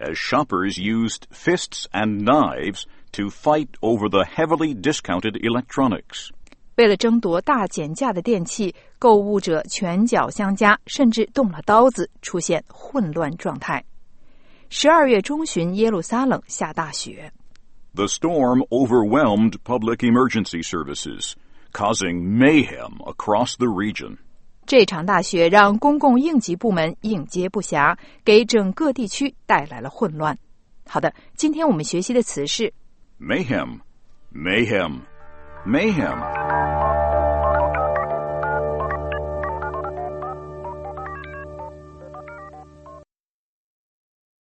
as shoppers used fists and knives to fight over the heavily discounted electronics. 为了争夺大减价的电器，购物者拳脚相加，甚至动了刀子，出现混乱状态。十二月中旬，耶路撒冷下大雪。 The storm overwhelmed public emergency services, causing mayhem across the region. 这场大雪让公共应急部门应接不暇，给整个地区带来了混乱。好的，今天我们学习的词是 Mayhem. Mayhem. Mayhem.